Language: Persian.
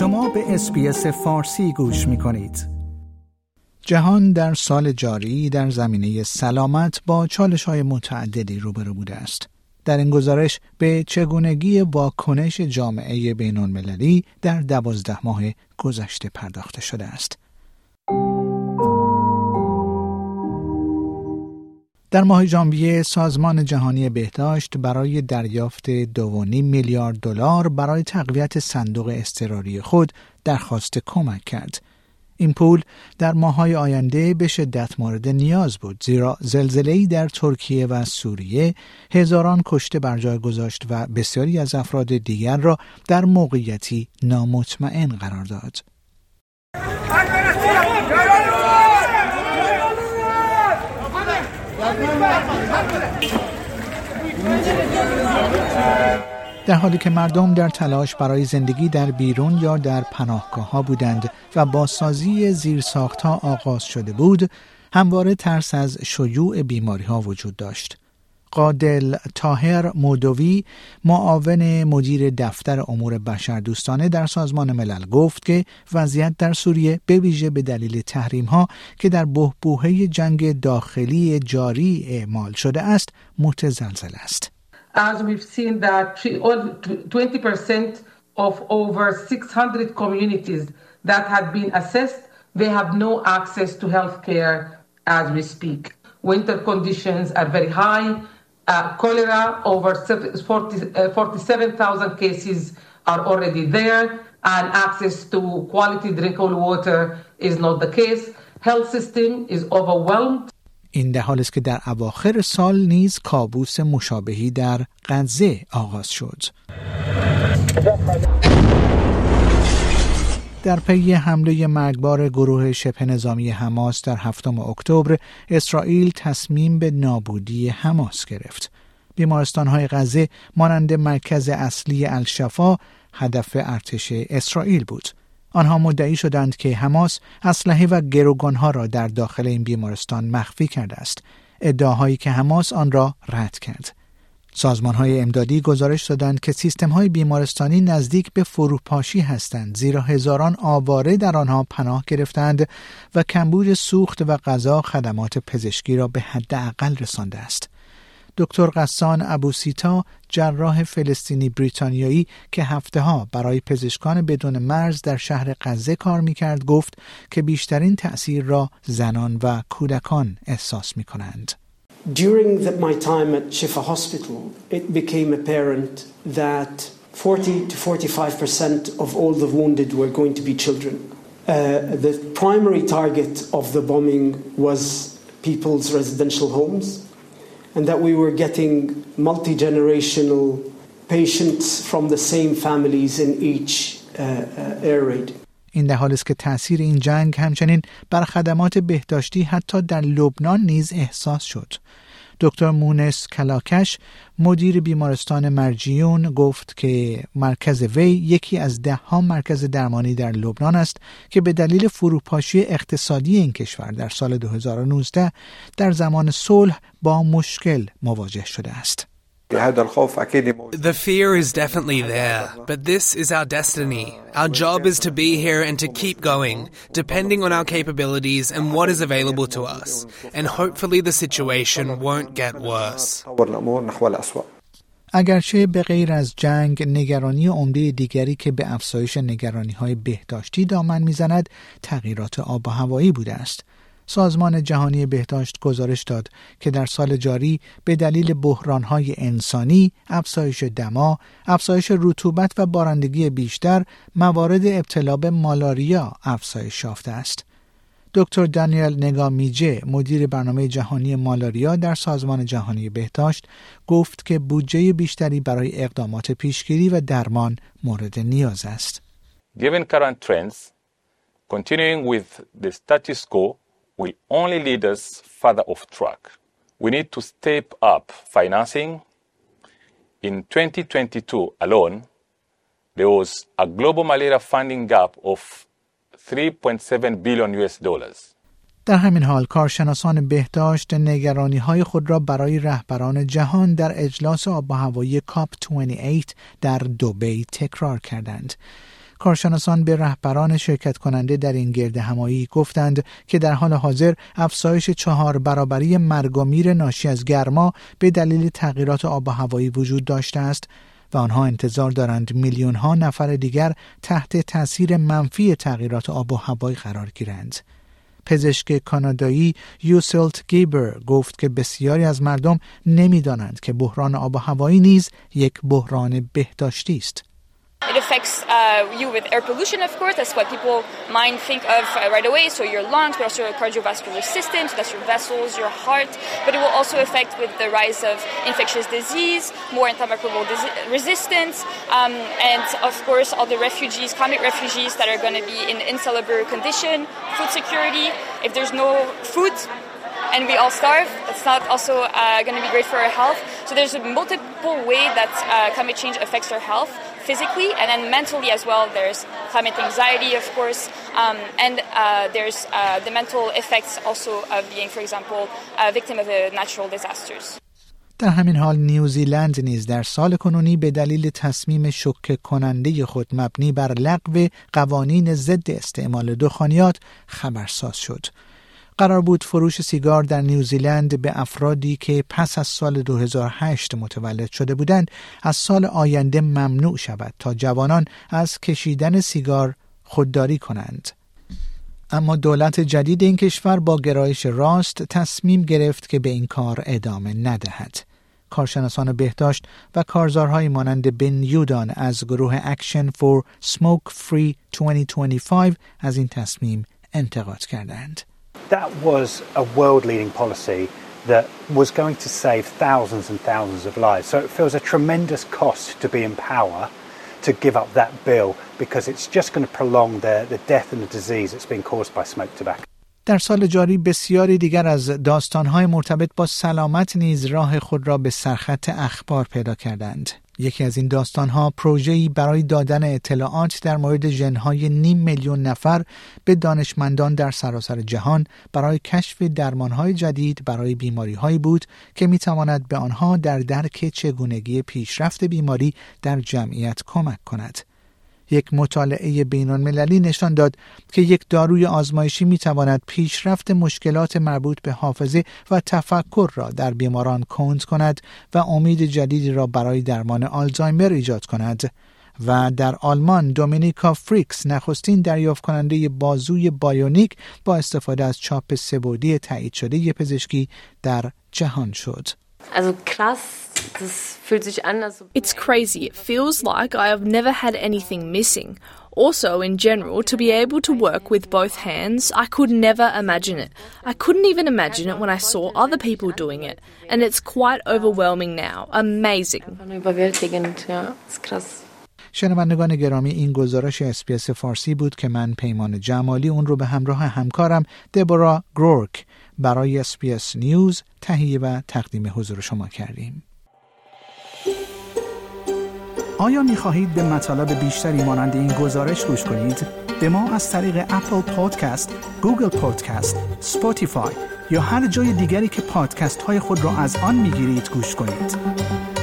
شما به اسپیس فارسی گوش می کنید. جهان در سال جاری در زمینه سلامت با چالش های متعددی روبرو بوده است. در این گزارش به چگونگی واکنش جامعه بین المللی در دوازده ماه گذشته پرداخته شده است. در ماه ژانویه سازمان جهانی بهداشت برای دریافت 2.5 میلیارد دلار برای تقویت صندوق اضطراری خود درخواست کمک کرد. این پول در ماهای آینده به شدت مورد نیاز بود زیرا زلزله‌ای در ترکیه و سوریه هزاران کشته بر جای گذاشت و بسیاری از افراد دیگر را در موقعیتی نامطمئن قرار داد. در حالی که مردم در تلاش برای زندگی در بیرون یا در پناهگاه ها بودند و با سازی زیرساخت ها آغاز شده بود، همواره ترس از شیوع بیماری ها وجود داشت. قادل تاهر مودوی معاون مدیر دفتر امور بشردوستانه در سازمان ملل گفت که وضعیت در سوریه به ویژه به دلیل تحریم ها که در بهبوهه جنگ داخلی جاری اعمال شده است متزلزل است. As we've seen that 20% of over 600 communities that had been assessed, they have no access to health care as we speak. Winter conditions are very high. Uh, cholera, over 40, uh, 47,000 cases are already there, and access to quality drinkable water is not the case. Health system is overwhelmed. این در حال است که در اواخر سال نیز کابوس مشابهی در غزه آغاز شد. در پی حمله مرگبار گروه شبه نظامی حماس در هفتم اکتبر اسرائیل تصمیم به نابودی حماس گرفت. بیمارستان های غزه مانند مرکز اصلی الشفا هدف ارتش اسرائیل بود. آنها مدعی شدند که حماس اسلحه و گروگانها را در داخل این بیمارستان مخفی کرده است. ادعاهایی که حماس آن را رد کرد. سازمان های امدادی گزارش دادند که سیستم های بیمارستانی نزدیک به فروپاشی هستند زیرا هزاران آواره در آنها پناه گرفتند و کمبود سوخت و غذا خدمات پزشکی را به حداقل رسانده است. دکتر قسان ابوسیتا جراح فلسطینی بریتانیایی که هفته ها برای پزشکان بدون مرز در شهر غزه کار می کرد گفت که بیشترین تأثیر را زنان و کودکان احساس می کنند. During the, my time at Shifa Hospital, it became apparent that 40 to 45% of all the wounded were going to be children. Uh, the primary target of the bombing was people's residential homes. and that we were getting multi generational patients from the same families in each uh, uh, air raid. این در حال است که تاثیر این جنگ همچنین بر خدمات بهداشتی حتی در لبنان نیز احساس شد. دکتر مونس کلاکش مدیر بیمارستان مرجیون گفت که مرکز وی یکی از ده ها مرکز درمانی در لبنان است که به دلیل فروپاشی اقتصادی این کشور در سال 2019 در زمان صلح با مشکل مواجه شده است. The fear is definitely there, but this is our destiny. Our job is to be here and to keep going, depending on our capabilities and what is available to us. And hopefully the situation won't get worse. اگرچه به غیر از جنگ نگرانی عمده دیگری که به افزایش نگرانی های بهداشتی دامن میزند تغییرات آب و هوایی بوده است سازمان جهانی بهداشت گزارش داد که در سال جاری به دلیل بحرانهای انسانی، افزایش دما، افزایش رطوبت و بارندگی بیشتر، موارد ابتلا به مالاریا افزایش یافته است. دکتر دانیل نگامیجه مدیر برنامه جهانی مالاریا در سازمان جهانی بهداشت گفت که بودجه بیشتری برای اقدامات پیشگیری و درمان مورد نیاز است. Given current trends, continuing with the status quo will only lead us further off track. We need to step up financing. In 2022 alone, there was a global malaria funding gap of 3.7 billion US dollars. در همین حال کارشناسان بهداشت نگرانی های خود را برای رهبران جهان در اجلاس آب و هوایی کاپ 28 در دوبی تکرار کردند. کارشناسان به رهبران شرکت کننده در این گرد همایی گفتند که در حال حاضر افزایش چهار برابری مرگ و میر ناشی از گرما به دلیل تغییرات آب و هوایی وجود داشته است و آنها انتظار دارند میلیون ها نفر دیگر تحت تاثیر منفی تغییرات آب و هوایی قرار گیرند. پزشک کانادایی یوسلت گیبر گفت که بسیاری از مردم نمی‌دانند که بحران آب و هوایی نیز یک بحران بهداشتی است. It affects uh, you with air pollution, of course. That's what people mind think of uh, right away. So your lungs, but also your cardiovascular system. So that's your vessels, your heart. But it will also affect with the rise of infectious disease, more antimicrobial resistance, um, and of course all the refugees, climate refugees that are going to be in insalubre condition, food security. If there's no food, and we all starve, it's not also uh, going to be great for our health. So there's a multiple way that uh, climate change affects our health physically and then mentally as well. There's climate anxiety, of course, um, and uh, there's uh, the mental effects also of being, for example, a victim of a natural disasters. در همین حال نیوزیلند نیز در سال کنونی به دلیل تصمیم شکه کننده خود مبنی بر لغو قوانین ضد استعمال دخانیات خبرساز شد. قرار بود فروش سیگار در نیوزیلند به افرادی که پس از سال 2008 متولد شده بودند از سال آینده ممنوع شود تا جوانان از کشیدن سیگار خودداری کنند. اما دولت جدید این کشور با گرایش راست تصمیم گرفت که به این کار ادامه ندهد. کارشناسان بهداشت و کارزارهای مانند بن یودان از گروه Action for Smokefree 2025 از این تصمیم انتقاد کردند. That was a world leading policy that was going to save thousands and thousands of lives. So it feels a tremendous cost to be in power to give up that bill because it's just going to prolong the, the death and the disease that's been caused by smoked tobacco. در سال جاری بسیاری دیگر از داستانهای مرتبط با سلامت نیز راه خود را به سرخط اخبار پیدا کردند. یکی از این داستانها پروژه‌ای برای دادن اطلاعات در مورد ژنهای نیم میلیون نفر به دانشمندان در سراسر جهان برای کشف درمانهای جدید برای بیماریهایی بود که می‌تواند به آنها در درک چگونگی پیشرفت بیماری در جمعیت کمک کند. یک مطالعه بین المللی نشان داد که یک داروی آزمایشی می تواند پیشرفت مشکلات مربوط به حافظه و تفکر را در بیماران کند کند و امید جدیدی را برای درمان آلزایمر ایجاد کند و در آلمان دومینیکا فریکس نخستین دریافت کننده بازوی بایونیک با استفاده از چاپ سبودی تایید شده پزشکی در جهان شد. Also krass, das fühlt sich an, als It's crazy. It feels like I have never had anything missing. Also, in general, to be able to work with both hands, I could never imagine it. I couldn't even imagine it when I saw other people doing it. And it's quite overwhelming now. Amazing. شنوندگان گرامی این گزارش SBS فارسی بود که من پیمان جمالی اون رو به همراه همکارم دبورا گرورک برای SBS News تهیه و تقدیم حضور شما کردیم. آیا می خواهید به مطالب بیشتری مانند این گزارش گوش کنید؟ به ما از طریق Apple Podcast، Google Podcast، Spotify یا هر جای دیگری که پادکست های خود را از آن می گیرید گوش کنید؟